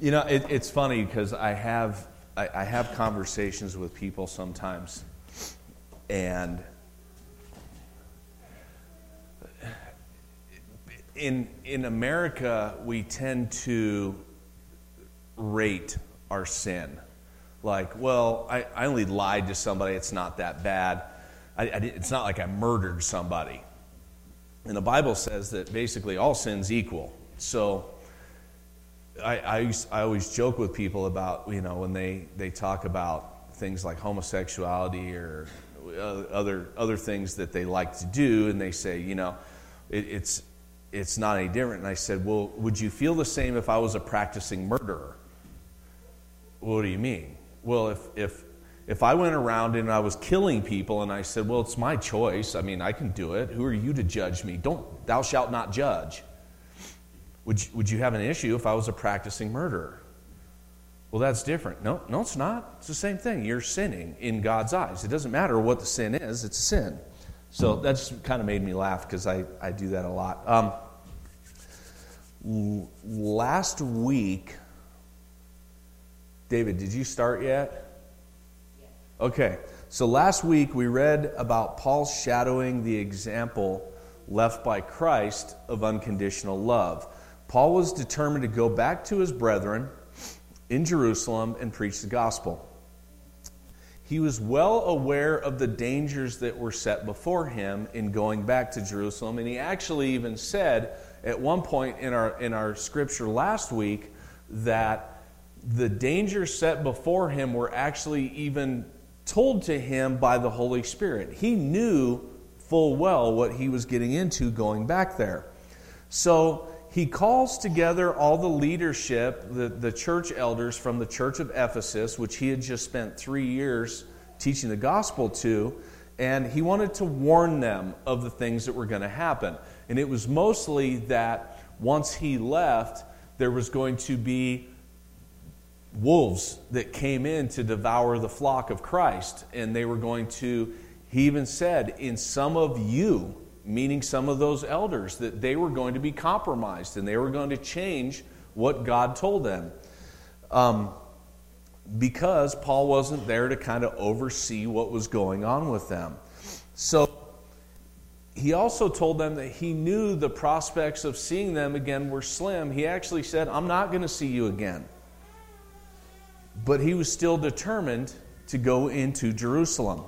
You know, it, it's funny because I have I, I have conversations with people sometimes, and in in America we tend to rate our sin. Like, well, I, I only lied to somebody; it's not that bad. I, it's not like I murdered somebody. And the Bible says that basically all sin's equal. So I, I, I always joke with people about, you know, when they, they talk about things like homosexuality or other, other things that they like to do, and they say, you know, it, it's, it's not any different. And I said, well, would you feel the same if I was a practicing murderer? What do you mean? Well, if, if, if I went around and I was killing people and I said, well, it's my choice, I mean, I can do it. Who are you to judge me? Don't, thou shalt not judge. Would you, would you have an issue if I was a practicing murderer? Well, that's different. No, no, it's not. It's the same thing. You're sinning in God's eyes. It doesn't matter what the sin is, it's a sin. So that just kind of made me laugh because I, I do that a lot. Um, last week, David, did you start yet? Okay. So last week we read about Paul shadowing the example left by Christ of unconditional love. Paul was determined to go back to his brethren in Jerusalem and preach the gospel. He was well aware of the dangers that were set before him in going back to Jerusalem, and he actually even said at one point in our, in our scripture last week that the dangers set before him were actually even told to him by the Holy Spirit. He knew full well what he was getting into going back there. So he calls together all the leadership, the, the church elders from the church of Ephesus, which he had just spent three years teaching the gospel to, and he wanted to warn them of the things that were going to happen. And it was mostly that once he left, there was going to be wolves that came in to devour the flock of Christ. And they were going to, he even said, in some of you, meaning some of those elders, that they were going to be compromised and they were going to change what God told them. Um, because Paul wasn't there to kind of oversee what was going on with them. So he also told them that he knew the prospects of seeing them again were slim. He actually said, I'm not going to see you again. But he was still determined to go into Jerusalem.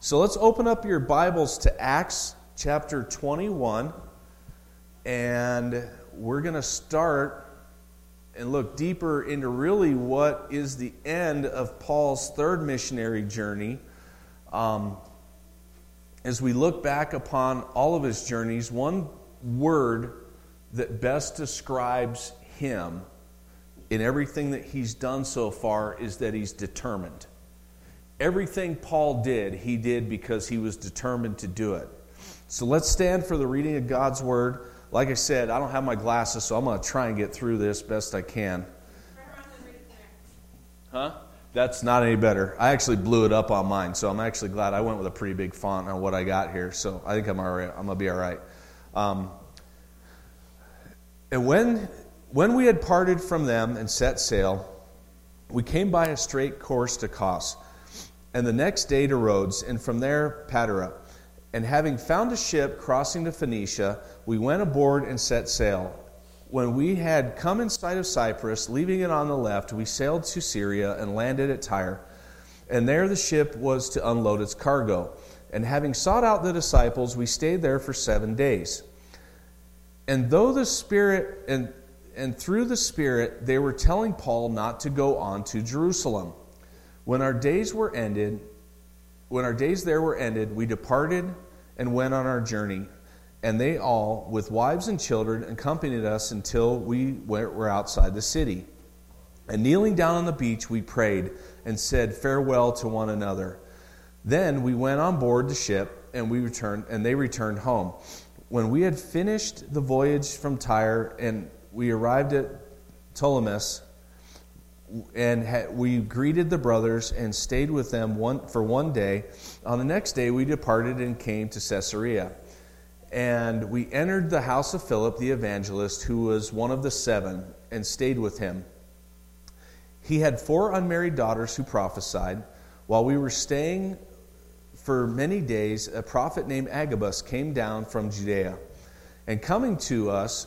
So let's open up your Bibles to Acts chapter 21, and we're going to start and look deeper into really what is the end of Paul's third missionary journey. Um, as we look back upon all of his journeys, one word that best describes him in everything that he's done so far is that he's determined. Everything Paul did, he did because he was determined to do it. So let's stand for the reading of God's word. Like I said, I don't have my glasses, so I'm going to try and get through this best I can. Huh? That's not any better. I actually blew it up on mine, so I'm actually glad I went with a pretty big font on what I got here. So I think I'm all right. I'm going to be all right. Um, and when, when we had parted from them and set sail, we came by a straight course to Kos, and the next day to Rhodes, and from there Patara. And having found a ship crossing to Phoenicia, we went aboard and set sail. When we had come in sight of Cyprus, leaving it on the left, we sailed to Syria and landed at Tyre. And there the ship was to unload its cargo. And having sought out the disciples, we stayed there for seven days. And though the Spirit, and, and through the Spirit, they were telling Paul not to go on to Jerusalem. When our days were ended, when our days there were ended, we departed and went on our journey. And they all, with wives and children, accompanied us until we were outside the city. And kneeling down on the beach, we prayed and said farewell to one another. Then we went on board the ship, and we returned, and they returned home. When we had finished the voyage from Tyre, and we arrived at Ptolemais, and we greeted the brothers and stayed with them one, for one day. On the next day, we departed and came to Caesarea. And we entered the house of Philip the evangelist, who was one of the seven, and stayed with him. He had four unmarried daughters who prophesied. While we were staying for many days, a prophet named Agabus came down from Judea. And coming to us,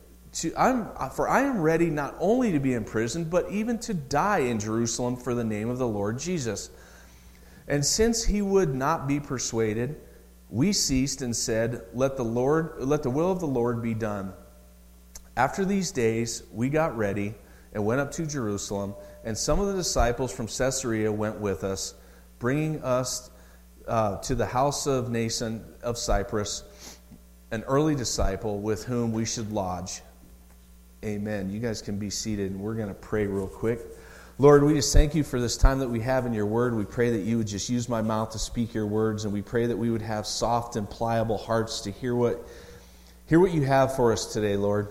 to I'm, for I am ready not only to be imprisoned, but even to die in Jerusalem for the name of the Lord Jesus. And since he would not be persuaded, we ceased and said, Let the Lord let the will of the Lord be done. After these days we got ready and went up to Jerusalem, and some of the disciples from Caesarea went with us, bringing us uh, to the house of Mnason of Cyprus, an early disciple with whom we should lodge. Amen. You guys can be seated, and we're going to pray real quick. Lord, we just thank you for this time that we have in your word. We pray that you would just use my mouth to speak your words, and we pray that we would have soft and pliable hearts to hear what, hear what you have for us today, Lord.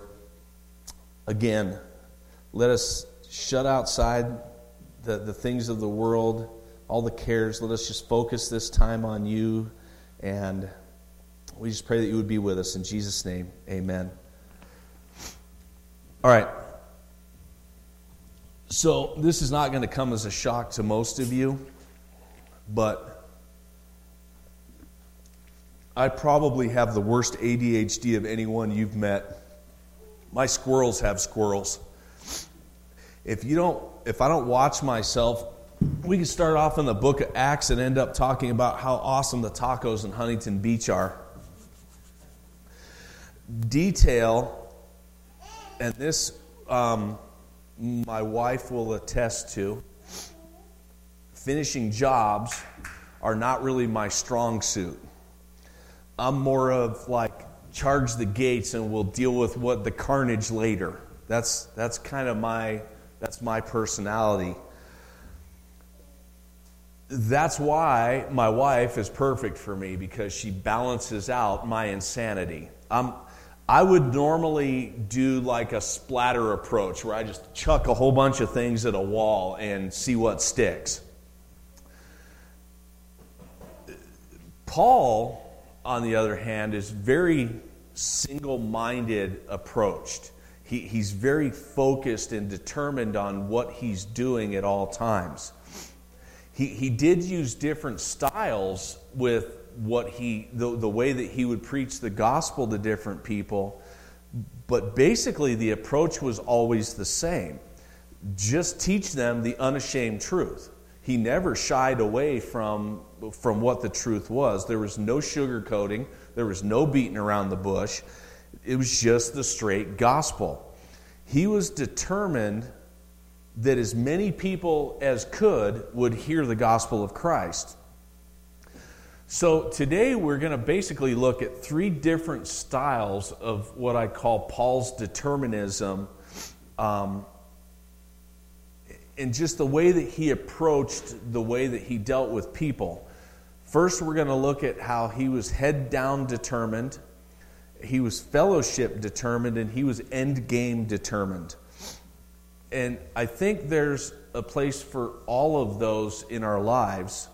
Again, let us shut outside the, the things of the world, all the cares. Let us just focus this time on you, and we just pray that you would be with us. In Jesus' name, amen. All right. So, this is not going to come as a shock to most of you, but I probably have the worst ADHD of anyone you've met. My squirrels have squirrels. If you don't if I don't watch myself, we can start off in the book of Acts and end up talking about how awesome the tacos in Huntington Beach are. Detail, and this um, my wife will attest to, finishing jobs are not really my strong suit. I'm more of like charge the gates and we'll deal with what the carnage later. That's that's kind of my that's my personality. That's why my wife is perfect for me because she balances out my insanity. I'm I would normally do like a splatter approach where I just chuck a whole bunch of things at a wall and see what sticks. Paul, on the other hand, is very single minded approached. He, he's very focused and determined on what he's doing at all times. He, he did use different styles with what he the, the way that he would preach the gospel to different people but basically the approach was always the same. Just teach them the unashamed truth. He never shied away from from what the truth was. There was no sugarcoating. There was no beating around the bush. It was just the straight gospel. He was determined that as many people as could would hear the gospel of christ so, today we're going to basically look at three different styles of what I call Paul's determinism um, and just the way that he approached the way that he dealt with people. First, we're going to look at how he was head down determined, he was fellowship determined, and he was end game determined. And I think there's a place for all of those in our lives.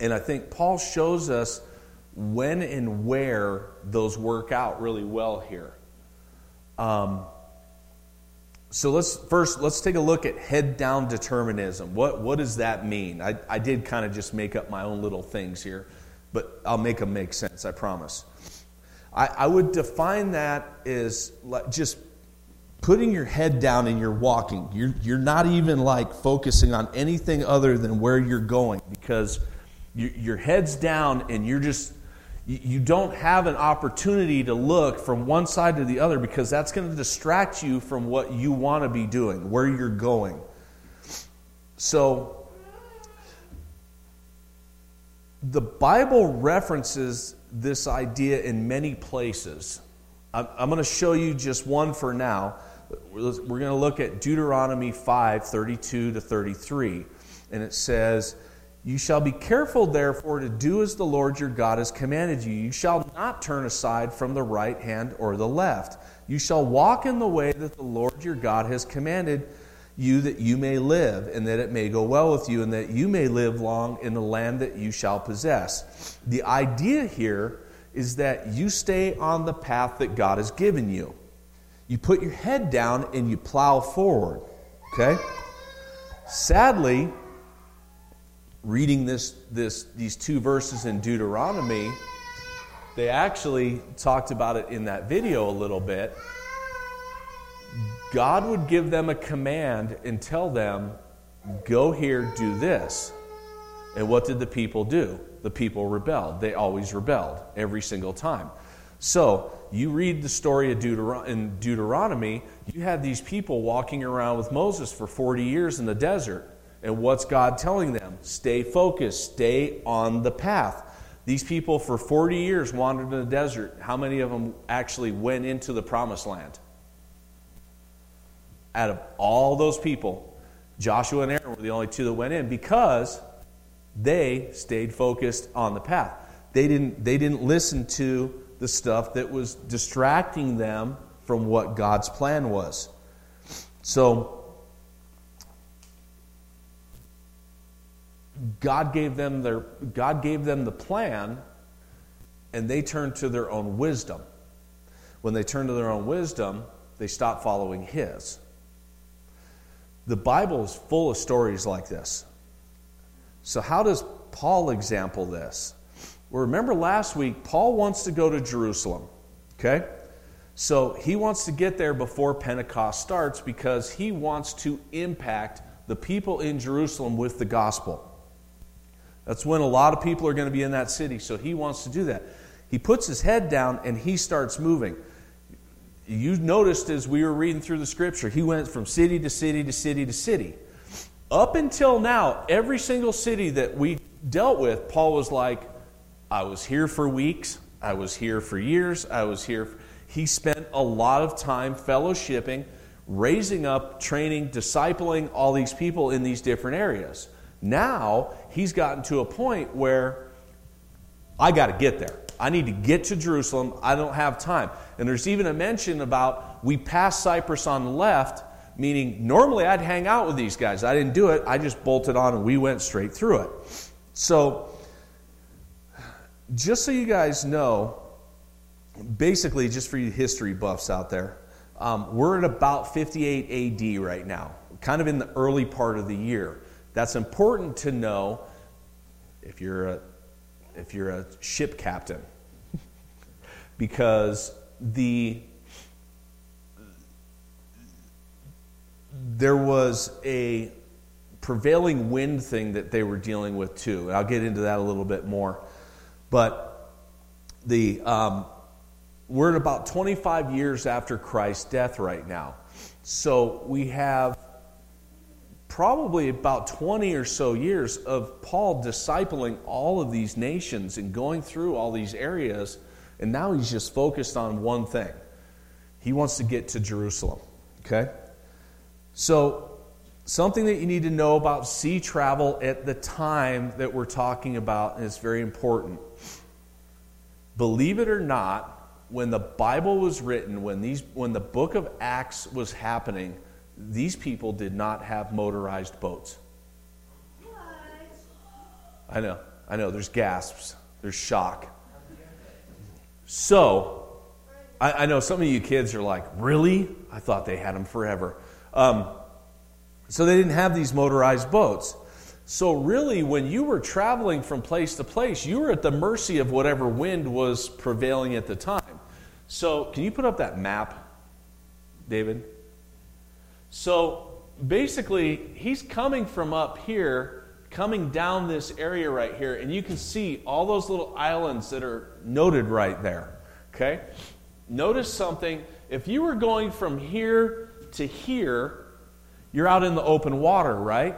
And I think Paul shows us when and where those work out really well here. Um, so let's first let's take a look at head down determinism. What what does that mean? I, I did kind of just make up my own little things here, but I'll make them make sense. I promise. I, I would define that as just putting your head down and you're walking. You're you're not even like focusing on anything other than where you're going because you, your head's down and you're just you don't have an opportunity to look from one side to the other because that's going to distract you from what you want to be doing, where you're going. So, the Bible references this idea in many places. I'm, I'm going to show you just one for now. We're going to look at Deuteronomy 5 32 to 33. And it says, You shall be careful, therefore, to do as the Lord your God has commanded you. You shall not turn aside from the right hand or the left. You shall walk in the way that the Lord your God has commanded you, that you may live, and that it may go well with you, and that you may live long in the land that you shall possess. The idea here is that you stay on the path that God has given you. You put your head down and you plow forward. Okay? Sadly, reading this, this, these two verses in Deuteronomy, they actually talked about it in that video a little bit. God would give them a command and tell them, Go here, do this. And what did the people do? The people rebelled. They always rebelled, every single time. So, you read the story of Deuteron- in Deuteronomy, you had these people walking around with Moses for 40 years in the desert. And what's God telling them? Stay focused, stay on the path. These people for 40 years wandered in the desert. How many of them actually went into the promised land? Out of all those people, Joshua and Aaron were the only two that went in because they stayed focused on the path. They didn't, they didn't listen to the stuff that was distracting them from what God's plan was. So, God gave them their God gave them the plan and they turned to their own wisdom. When they turned to their own wisdom, they stopped following his. The Bible is full of stories like this. So how does Paul example this? Well, remember last week Paul wants to go to Jerusalem. Okay? So he wants to get there before Pentecost starts because he wants to impact the people in Jerusalem with the gospel. That's when a lot of people are going to be in that city. So he wants to do that. He puts his head down and he starts moving. You noticed as we were reading through the scripture, he went from city to city to city to city. Up until now, every single city that we dealt with, Paul was like, I was here for weeks, I was here for years, I was here. He spent a lot of time fellowshipping, raising up, training, discipling all these people in these different areas. Now he's gotten to a point where I got to get there. I need to get to Jerusalem. I don't have time. And there's even a mention about we passed Cyprus on the left, meaning normally I'd hang out with these guys. I didn't do it. I just bolted on and we went straight through it. So, just so you guys know, basically, just for you history buffs out there, um, we're at about 58 AD right now, kind of in the early part of the year. That's important to know if you're a, if you're a ship captain, because the there was a prevailing wind thing that they were dealing with too. And I'll get into that a little bit more. But the um, we're at about 25 years after Christ's death right now. So we have probably about 20 or so years of Paul discipling all of these nations and going through all these areas, and now he's just focused on one thing. He wants to get to Jerusalem. Okay? So, something that you need to know about sea travel at the time that we're talking about is very important. Believe it or not, when the Bible was written, when, these, when the book of Acts was happening, these people did not have motorized boats. What? I know, I know, there's gasps, there's shock. So, I, I, know some of you kids are like, really? I thought they had them forever. Um, so, they didn't have these motorized boats. So, really, when you were traveling from place to place, you were at the mercy of whatever wind was prevailing at the time. So, can you put up that map, David? So basically, he's coming from up here, coming down this area right here, and you can see all those little islands that are noted right there. Okay? Notice something. If you were going from here to here, you're out in the open water, right?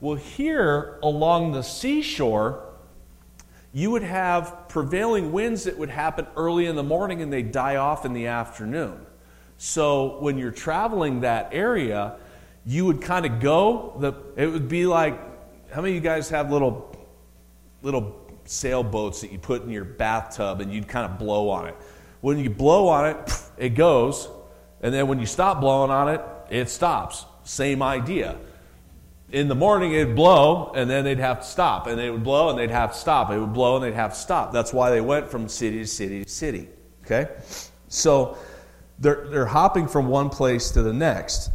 Well, here along the seashore, you would have prevailing winds that would happen early in the morning and they die off in the afternoon. So when you're traveling that area, you would kind of go. The, it would be like, how many of you guys have little little sailboats that you put in your bathtub and you'd kind of blow on it. When you blow on it, it goes, and then when you stop blowing on it, it stops. Same idea. In the morning, it'd blow, and then they'd have to stop. And it would blow, and they'd have to stop. It would blow, and they'd have to stop. That's why they went from city to city to city. Okay? So they're, they're hopping from one place to the next.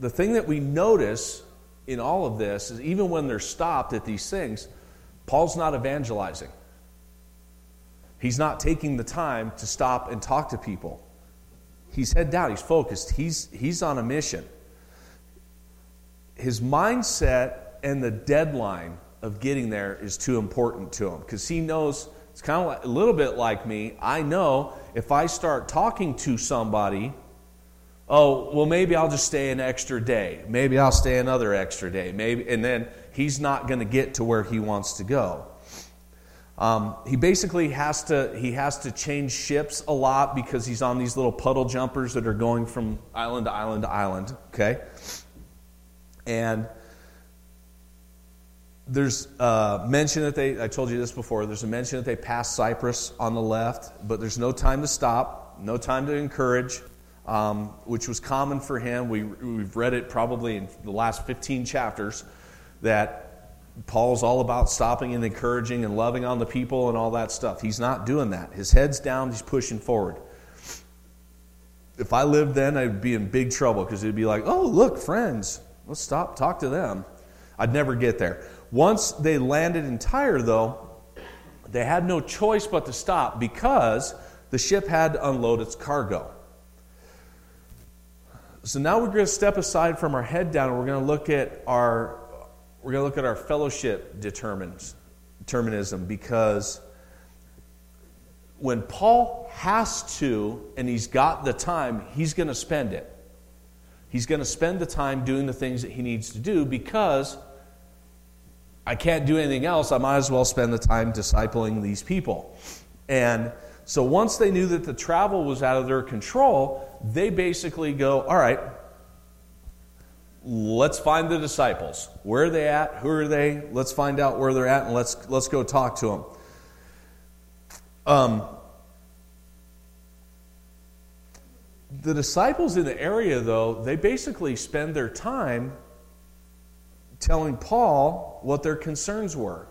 The thing that we notice in all of this is even when they're stopped at these things, Paul's not evangelizing. He's not taking the time to stop and talk to people. He's head down, he's focused, he's, he's on a mission. His mindset and the deadline of getting there is too important to him because he knows it's kind of like, a little bit like me. I know if I start talking to somebody, oh, well, maybe I'll just stay an extra day. Maybe I'll stay another extra day. Maybe, and then he's not going to get to where he wants to go. Um, he basically has to he has to change ships a lot because he's on these little puddle jumpers that are going from island to island to island. Okay, and there's a mention that they I told you this before. There's a mention that they pass Cyprus on the left, but there's no time to stop, no time to encourage, um, which was common for him. We we've read it probably in the last 15 chapters that Paul's all about stopping and encouraging and loving on the people and all that stuff. He's not doing that. His head's down, he's pushing forward. If I lived then, I'd be in big trouble because it'd be like, oh, look, friends, let's stop, talk to them. I'd never get there. Once they landed in Tyre, though, they had no choice but to stop because the ship had to unload its cargo. So now we're going to step aside from our head down and we're going to look at our we're going to look at our fellowship determinism because when Paul has to and he's got the time, he's going to spend it. He's going to spend the time doing the things that he needs to do because I can't do anything else. I might as well spend the time discipling these people. And so once they knew that the travel was out of their control, they basically go, all right, let's find the disciples. Where are they at? Who are they? Let's find out where they're at and let's, let's go talk to them. Um, the disciples in the area, though, they basically spend their time telling Paul what their concerns were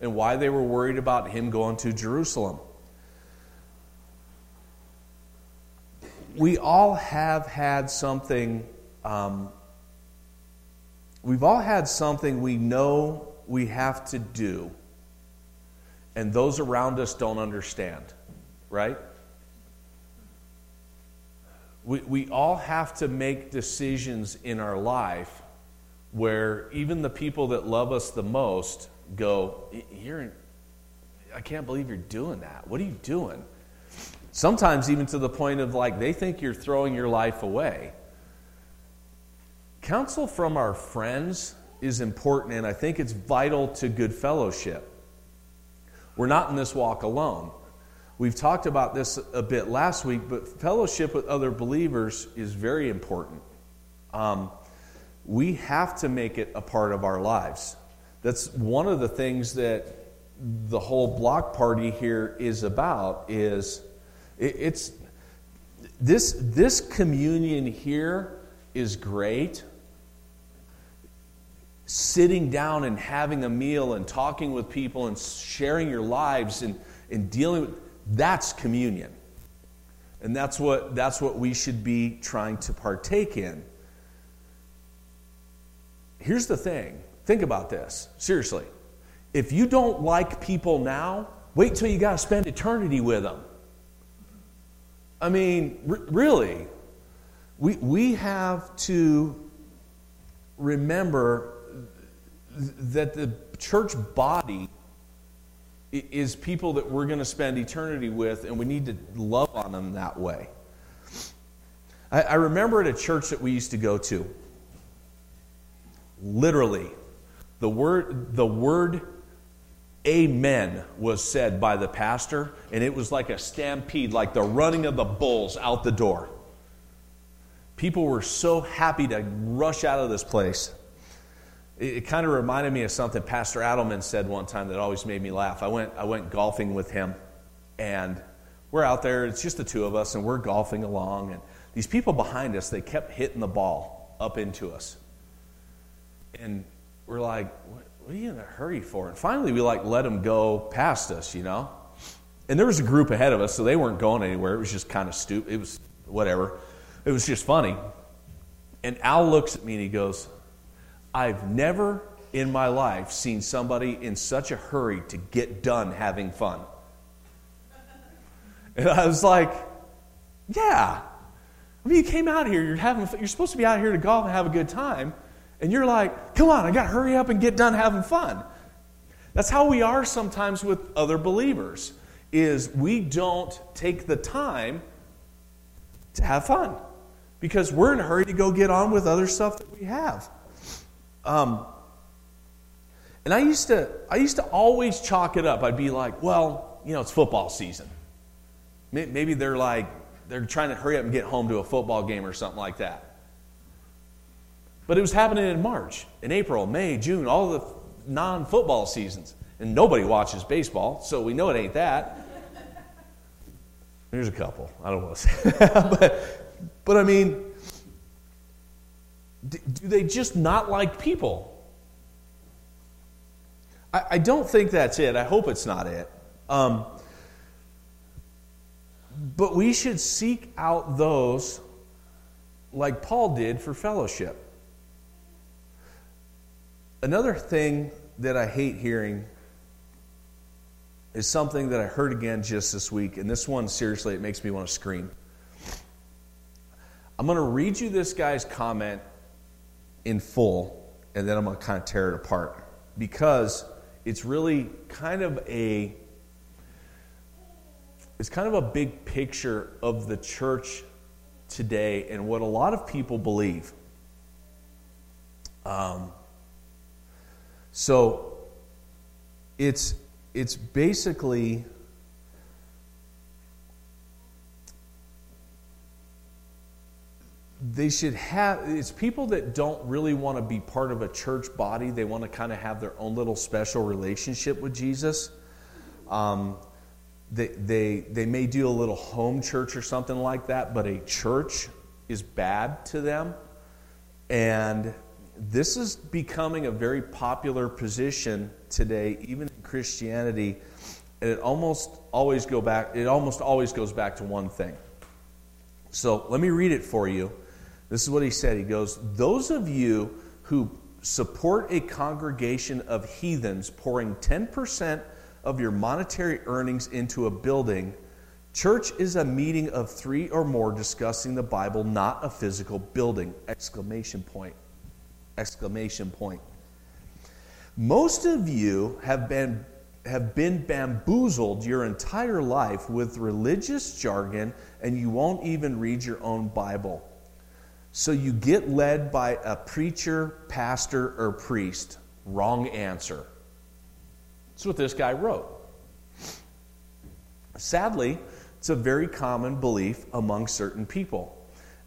and why they were worried about him going to Jerusalem. We all have had something um, We've all had something we know we have to do, and those around us don't understand, right? We, we all have to make decisions in our life where even the people that love us the most go, You're, I can't believe you're doing that. What are you doing? Sometimes, even to the point of like, they think you're throwing your life away. Counsel from our friends is important, and I think it's vital to good fellowship. We're not in this walk alone. We've talked about this a bit last week, but fellowship with other believers is very important. Um, we have to make it a part of our lives. That's one of the things that the whole block party here is about. Is it, it's this this communion here is great sitting down and having a meal and talking with people and sharing your lives and, and dealing with that's communion and that's what that's what we should be trying to partake in here's the thing. Think about this. Seriously. If you don't like people now wait till you got to spend eternity with them. I mean r- really we, we have to remember that the church body is people that we're going to spend eternity with, and we need to love on them that way. I, I remember at a church that we used to go to, literally, the word, the word amen was said by the pastor, and it was like a stampede, like the running of the bulls out the door. People were so happy to rush out of this place. it, it kind of reminded me of something Pastor Adelman said one time that always made me laugh. I went, I went golfing with him, and we're out there, it's just the two of us, and we're golfing along, and these people behind us, they kept hitting the ball up into us. And we're like, what, what are you in a hurry for? And finally, we like let them go past us, you know? And there was a group ahead of us, so they weren't going anywhere. It was just kind of stupid. It was whatever. It was just funny. And Al looks at me and he goes, I've never in my life seen somebody in such a hurry to get done having fun. And I was like, yeah. I mean, you came out here, you're, having, you're supposed to be out here to golf and have a good time, and you're like, come on, I got to hurry up and get done having fun. That's how we are sometimes with other believers, is we don't take the time to have fun because we're in a hurry to go get on with other stuff that we have. Um, and I used to, I used to always chalk it up. I'd be like, well, you know, it's football season. Maybe they're like, they're trying to hurry up and get home to a football game or something like that. But it was happening in March, in April, May, June, all the non football seasons. And nobody watches baseball, so we know it ain't that. There's a couple. I don't want to say but, but I mean, do they just not like people? I, I don't think that's it. I hope it's not it. Um, but we should seek out those like Paul did for fellowship. Another thing that I hate hearing is something that I heard again just this week, and this one, seriously, it makes me want to scream. I'm going to read you this guy's comment in full, and then I'm going to kind of tear it apart because it's really kind of a it's kind of a big picture of the church today and what a lot of people believe. Um, so it's it's basically they should have it's people that don't really want to be part of a church body. They want to kind of have their own little special relationship with jesus. Um, they, they, they may do a little home church or something like that but a church is bad to them. And this is becoming a very popular position today even in christianity and it almost always go back it almost always goes back to one thing so let me read it for you this is what he said. He goes, Those of you who support a congregation of heathens pouring 10% of your monetary earnings into a building, church is a meeting of three or more discussing the Bible, not a physical building. Exclamation point. Exclamation point. Most of you have been have been bamboozled your entire life with religious jargon and you won't even read your own Bible. So you get led by a preacher, pastor, or priest. Wrong answer. That's what this guy wrote. Sadly, it's a very common belief among certain people.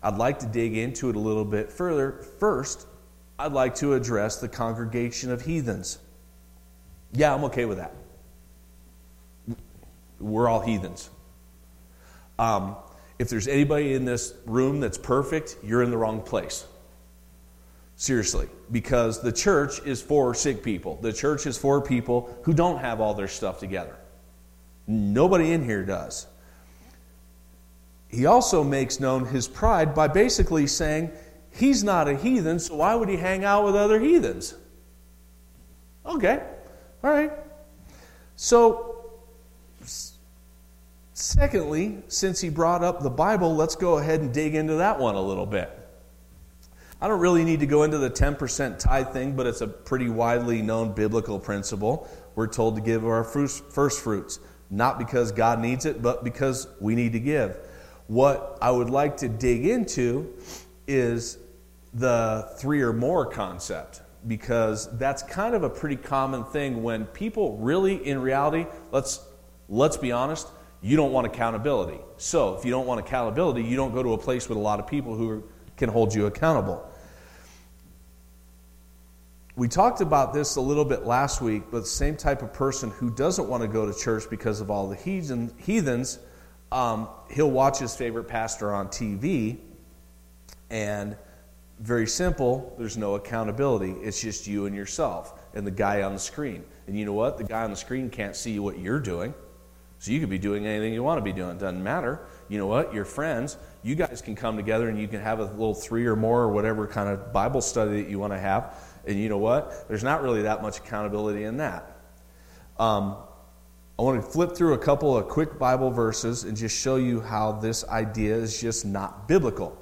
I'd like to dig into it a little bit further. First, I'd like to address the congregation of heathens. Yeah, I'm okay with that. We're all heathens. Um, if there's anybody in this room that's perfect, you're in the wrong place. Seriously, because the church is for sick people. The church is for people who don't have all their stuff together. Nobody in here does. He also makes known his pride by basically saying he's not a heathen, so why would he hang out with other heathens? Okay, all right. So Secondly, since he brought up the Bible, let's go ahead and dig into that one a little bit. I don't really need to go into the 10% tithe thing, but it's a pretty widely known biblical principle. We're told to give our first fruits, not because God needs it, but because we need to give. What I would like to dig into is the three or more concept because that's kind of a pretty common thing when people really in reality let's let's be honest you don't want accountability. So, if you don't want accountability, you don't go to a place with a lot of people who can hold you accountable. We talked about this a little bit last week, but the same type of person who doesn't want to go to church because of all the heathen, heathens, um, he'll watch his favorite pastor on TV, and very simple, there's no accountability. It's just you and yourself and the guy on the screen. And you know what? The guy on the screen can't see what you're doing. So you could be doing anything you want to be doing. It doesn't matter. You know what? Your friends, you guys can come together and you can have a little three or more or whatever kind of Bible study that you want to have and you know what? There's not really that much accountability in that. Um, I want to flip through a couple of quick Bible verses and just show you how this idea is just not biblical.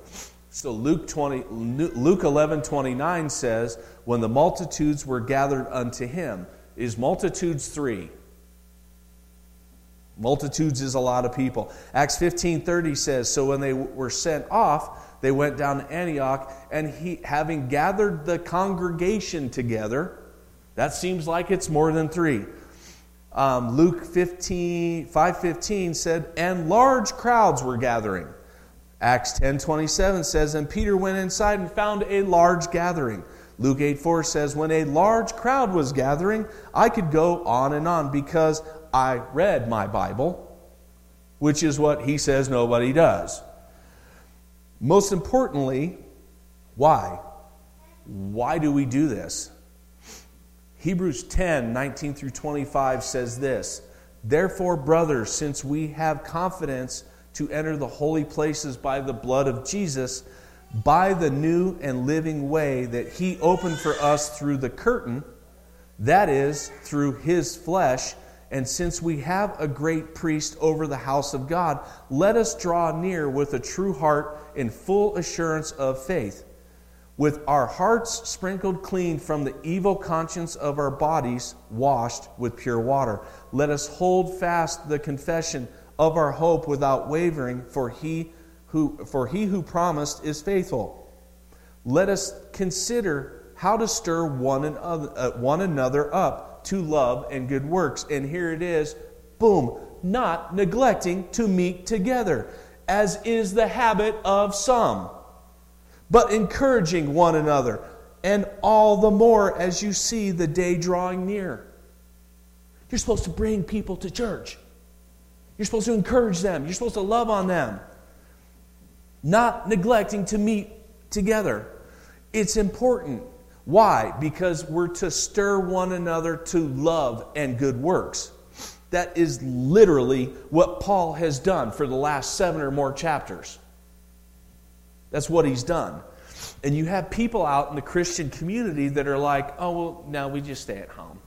So Luke 20, Luke 11, 29 says, When the multitudes were gathered unto him, is multitudes three? Multitudes is a lot of people. Acts 15, 30 says, So when they were sent off, they went down to Antioch, and he, having gathered the congregation together, that seems like it's more than three. Um, Luke 15, 5.15 said, and large crowds were gathering. Acts 10.27 says, and Peter went inside and found a large gathering. Luke 8 4 says, When a large crowd was gathering, I could go on and on because I read my Bible, which is what he says nobody does. Most importantly, why? Why do we do this? Hebrews 10 19 through 25 says this Therefore, brothers, since we have confidence to enter the holy places by the blood of Jesus, by the new and living way that he opened for us through the curtain, that is, through his flesh, and since we have a great priest over the house of God, let us draw near with a true heart in full assurance of faith, with our hearts sprinkled clean from the evil conscience of our bodies washed with pure water. Let us hold fast the confession of our hope without wavering, for he who, for he who promised is faithful. Let us consider how to stir one another, uh, one another up to love and good works. And here it is boom, not neglecting to meet together, as is the habit of some, but encouraging one another, and all the more as you see the day drawing near. You're supposed to bring people to church. You're supposed to encourage them. You're supposed to love on them. Not neglecting to meet together. It's important. Why? Because we're to stir one another to love and good works. That is literally what Paul has done for the last seven or more chapters. That's what he's done. And you have people out in the Christian community that are like, oh, well, no, we just stay at home.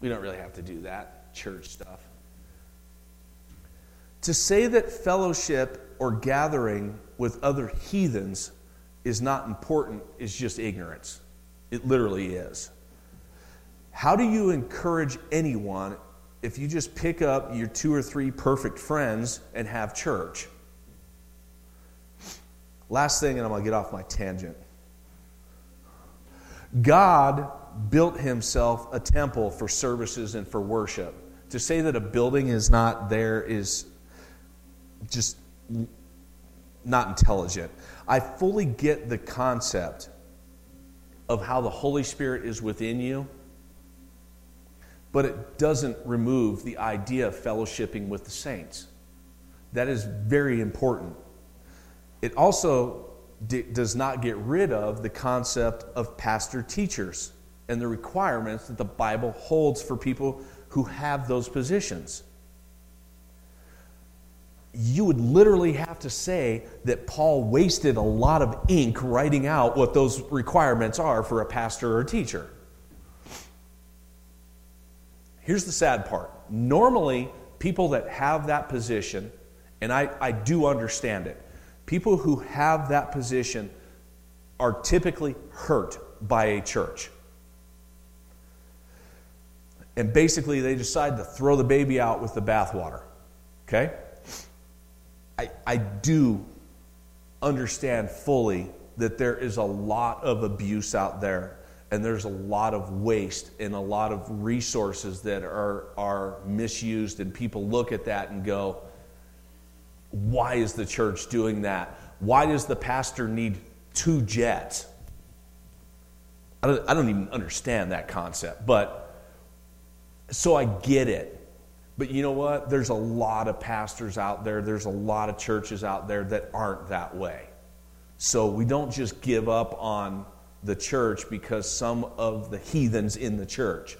We don't really have to do that church stuff. To say that fellowship or gathering with other heathens is not important is just ignorance. It literally is. How do you encourage anyone if you just pick up your two or three perfect friends and have church? Last thing, and I'm going to get off my tangent. God built himself a temple for services and for worship. To say that a building is not there is just not intelligent. I fully get the concept of how the Holy Spirit is within you, but it doesn't remove the idea of fellowshipping with the saints. That is very important. It also d- does not get rid of the concept of pastor teachers and the requirements that the Bible holds for people who have those positions you would literally have to say that Paul wasted a lot of ink writing out what those requirements are for a pastor or teacher. Here's the sad part. Normally, people that have that position, and I, I do understand it, people who have that position are typically hurt by a church. And basically, they decide to throw the baby out with the bathwater. Okay? I, I do understand fully that there is a lot of abuse out there and there's a lot of waste and a lot of resources that are, are misused and people look at that and go why is the church doing that why does the pastor need two jets I don't, I don't even understand that concept, but so I get it. But you know what? There's a lot of pastors out there, there's a lot of churches out there that aren't that way. So we don't just give up on the church because some of the heathens in the church.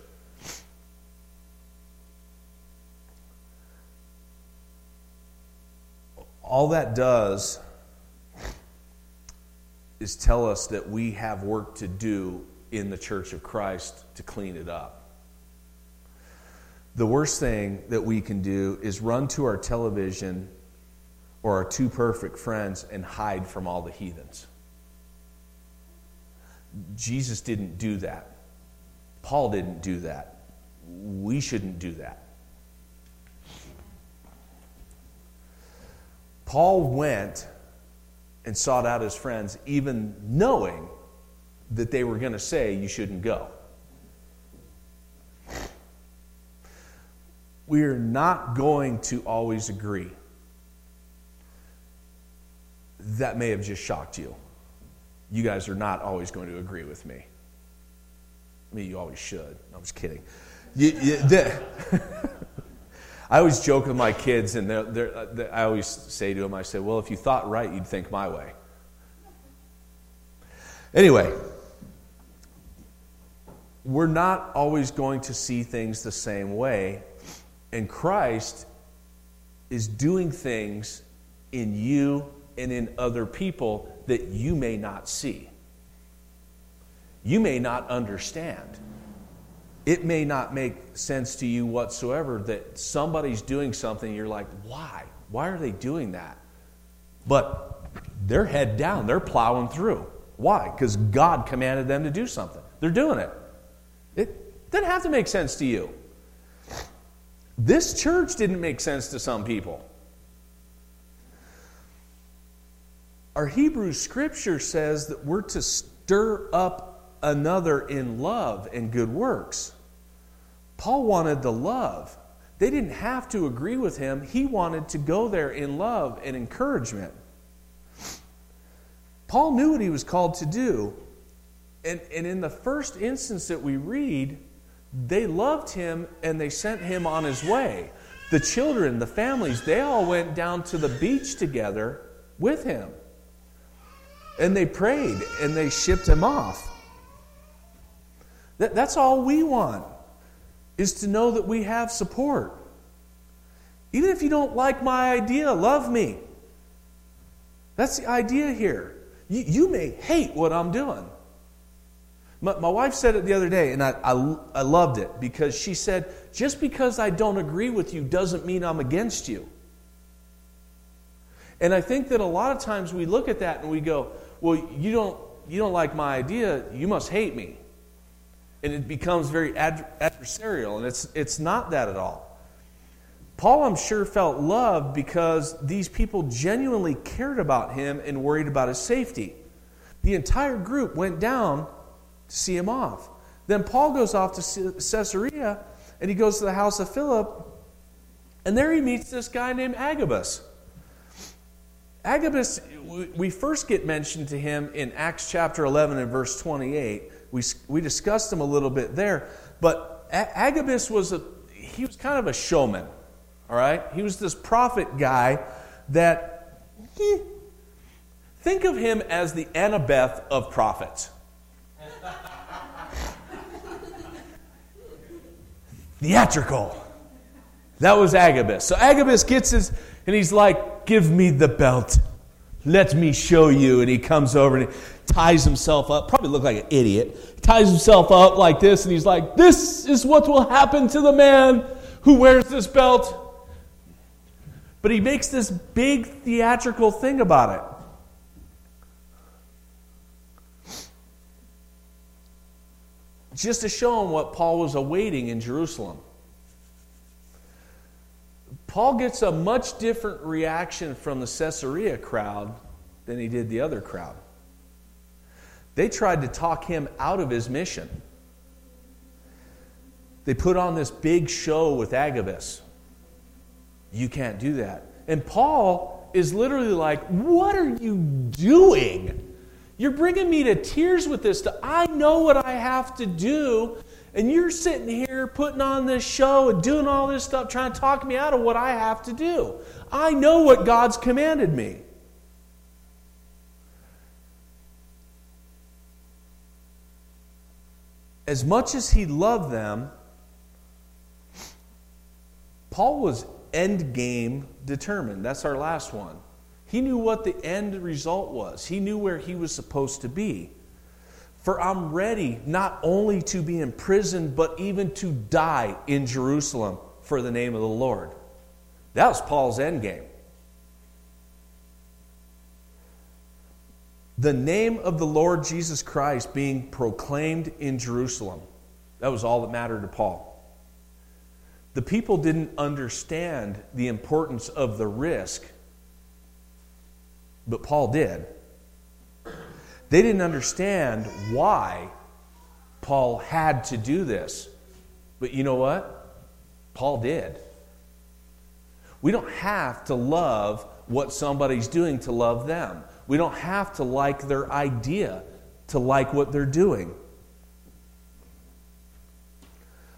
All that does is tell us that we have work to do in the church of Christ to clean it up. The worst thing that we can do is run to our television or our two perfect friends and hide from all the heathens. Jesus didn't do that. Paul didn't do that. We shouldn't do that. Paul went and sought out his friends, even knowing that they were going to say, You shouldn't go. We are not going to always agree. That may have just shocked you. You guys are not always going to agree with me. I mean, you always should. I'm just kidding. You, you, I always joke with my kids, and they're, they're, uh, I always say to them, I say, well, if you thought right, you'd think my way. Anyway, we're not always going to see things the same way, and Christ is doing things in you and in other people that you may not see. You may not understand it may not make sense to you whatsoever that somebody's doing something, you're like, why? Why are they doing that? But they're head down, they're plowing through. Why? Because God commanded them to do something. They're doing it. It doesn't have to make sense to you. This church didn't make sense to some people. Our Hebrew scripture says that we're to stir up another in love and good works. Paul wanted the love. They didn't have to agree with him. He wanted to go there in love and encouragement. Paul knew what he was called to do. And, and in the first instance that we read, they loved him and they sent him on his way. The children, the families, they all went down to the beach together with him. And they prayed and they shipped him off. That, that's all we want is to know that we have support. Even if you don't like my idea, love me. That's the idea here. You, you may hate what I'm doing. My, my, wife said it the other day, and I, I, I loved it because she said, Just because I don't agree with you doesn't mean I'm against you. And I think that a lot of times we look at that and we go, Well, you don't, you don't like my idea, you must hate me and it becomes very ad- adversarial, and it's, it's not that at all. Paul, I'm sure, felt loved because these people genuinely cared about him and worried about his safety. The entire group went down see him off. Then Paul goes off to Caesarea and he goes to the house of Philip, and there he meets this guy named Agabus. Agabus, we first get mentioned to him in Acts chapter 11 and verse 28 we, we discussed him a little bit there. But Agabus was a, he was kind of a showman, all right? He was this prophet guy that, he, think of him as the Annabeth of prophets. Theatrical. That was Agabus. So Agabus gets his, and he's like, Give me the belt. Let me show you. And he comes over and he ties himself up, probably look like an idiot, ties himself up like this, and he's like, This is what will happen to the man who wears this belt. But he makes this big theatrical thing about it. Just to show him what Paul was awaiting in Jerusalem. Paul gets a much different reaction from the Caesarea crowd than he did the other crowd. They tried to talk him out of his mission. They put on this big show with Agabus. You can't do that. And Paul is literally like, What are you doing? You're bringing me to tears with this. I know what I have to do. And you're sitting here putting on this show and doing all this stuff, trying to talk me out of what I have to do. I know what God's commanded me. As much as he loved them, Paul was end game determined. That's our last one. He knew what the end result was, he knew where he was supposed to be. For I'm ready not only to be imprisoned, but even to die in Jerusalem for the name of the Lord. That was Paul's end game. The name of the Lord Jesus Christ being proclaimed in Jerusalem. That was all that mattered to Paul. The people didn't understand the importance of the risk, but Paul did. They didn't understand why Paul had to do this. But you know what? Paul did. We don't have to love what somebody's doing to love them. We don't have to like their idea to like what they're doing.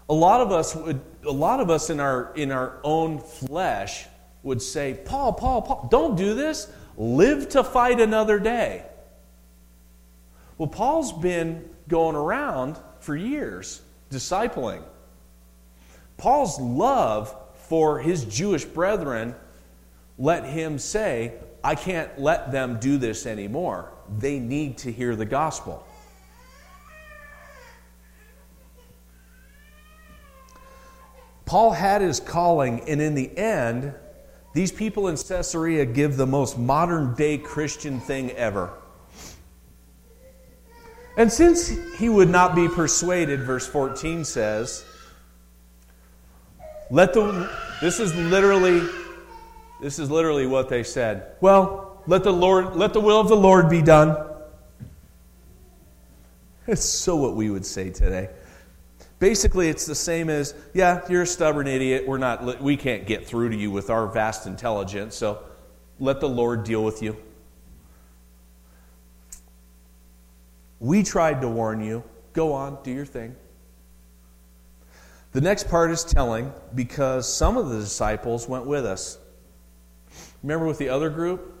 A lot of us would a lot of us in our in our own flesh would say, "Paul, Paul, Paul, don't do this. Live to fight another day." Well, Paul's been going around for years discipling. Paul's love for his Jewish brethren let him say, I can't let them do this anymore. They need to hear the gospel. Paul had his calling, and in the end, these people in Caesarea give the most modern day Christian thing ever. And since he would not be persuaded, verse 14 says, let the this is literally this is literally what they said. Well, let the Lord let the will of the Lord be done. It's so what we would say today. Basically, it's the same as, yeah, you're a stubborn idiot. We're not, we can't get through to you with our vast intelligence, so let the Lord deal with you. We tried to warn you. Go on, do your thing. The next part is telling because some of the disciples went with us. Remember with the other group?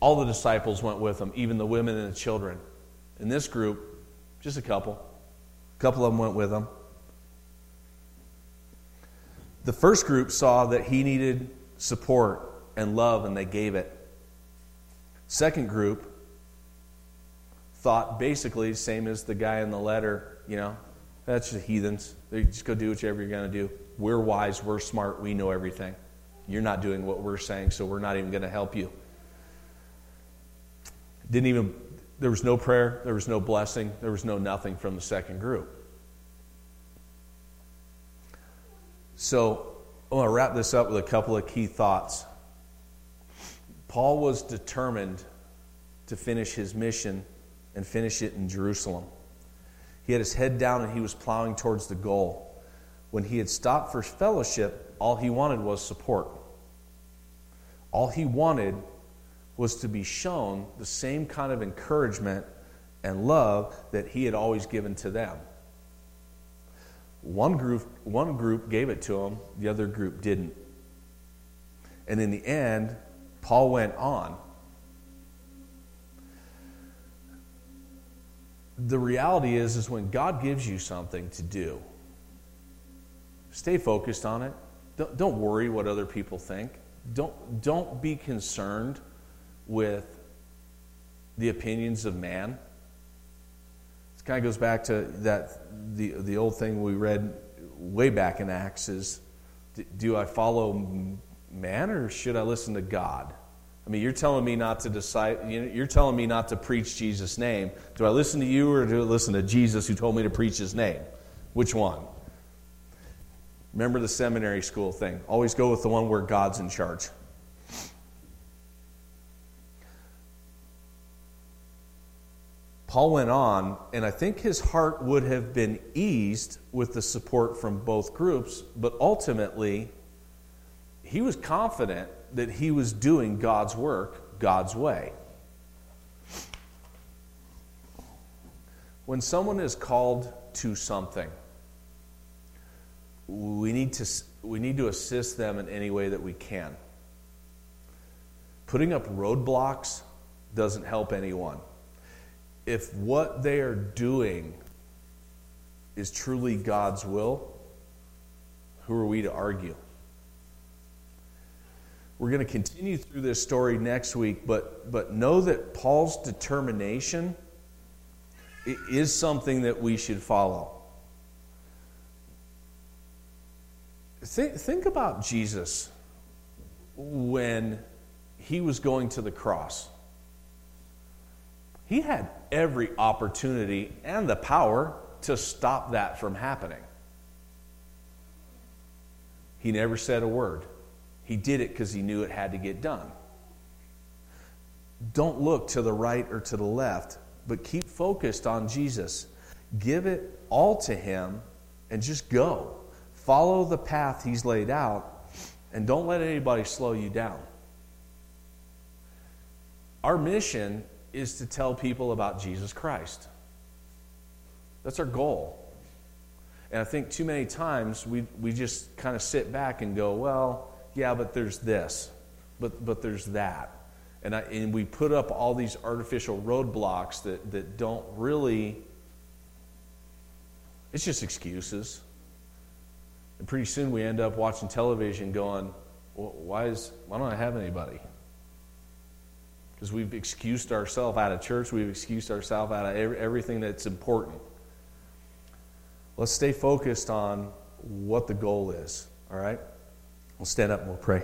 All the disciples went with them, even the women and the children. In this group, just a couple. A couple of them went with them. The first group saw that he needed support and love, and they gave it. Second group thought basically same as the guy in the letter, you know, that's just heathens. They just go do whatever you're going to do. We're wise, we're smart, we know everything. You're not doing what we're saying, so we're not even going to help you. Didn't even there was no prayer, there was no blessing, there was no nothing from the second group. So I want to wrap this up with a couple of key thoughts. Paul was determined to finish his mission and finish it in Jerusalem. He had his head down and he was plowing towards the goal. When he had stopped for fellowship, all he wanted was support. All he wanted was to be shown the same kind of encouragement and love that he had always given to them. One group, one group gave it to him, the other group didn't. And in the end, Paul went on. The reality is, is when God gives you something to do, stay focused on it. Don't, don't worry what other people think. Don't, don't be concerned with the opinions of man kind of goes back to that the the old thing we read way back in Acts is do I follow man or should I listen to God? I mean, you're telling me not to decide. You're telling me not to preach Jesus' name. Do I listen to you or do I listen to Jesus who told me to preach His name? Which one? Remember the seminary school thing. Always go with the one where God's in charge. Paul went on, and I think his heart would have been eased with the support from both groups, but ultimately, he was confident that he was doing God's work God's way. when someone is called to something, we need to, we need to assist them in any way that we can. Putting up roadblocks doesn't help anyone. If what they are doing is truly God's will, who are we to argue? We're going to continue through this story next week, but, but know that Paul's determination is something that we should follow. Think, think about Jesus when he was going to the cross. He had every opportunity and the power to stop that from happening. He never said a word. He did it because he knew it had to get done. Don't look to the right or to the left, but keep focused on Jesus. Give it all to him and just go. Follow the path he's laid out and don't let anybody slow you down. Our mission is to tell people about Jesus Christ. That's our goal. And I think too many times we, we just kind of sit back and go, well, yeah, but there's this, but, but there's that. And, I, and we put up all these artificial roadblocks that, that don't really, it's just excuses. And pretty soon we end up watching television going, well, why, is, why don't I have anybody? Because we've excused ourselves out of church, we've excused ourselves out of every, everything that's important. Let's stay focused on what the goal is, all right? We'll stand up and we'll pray.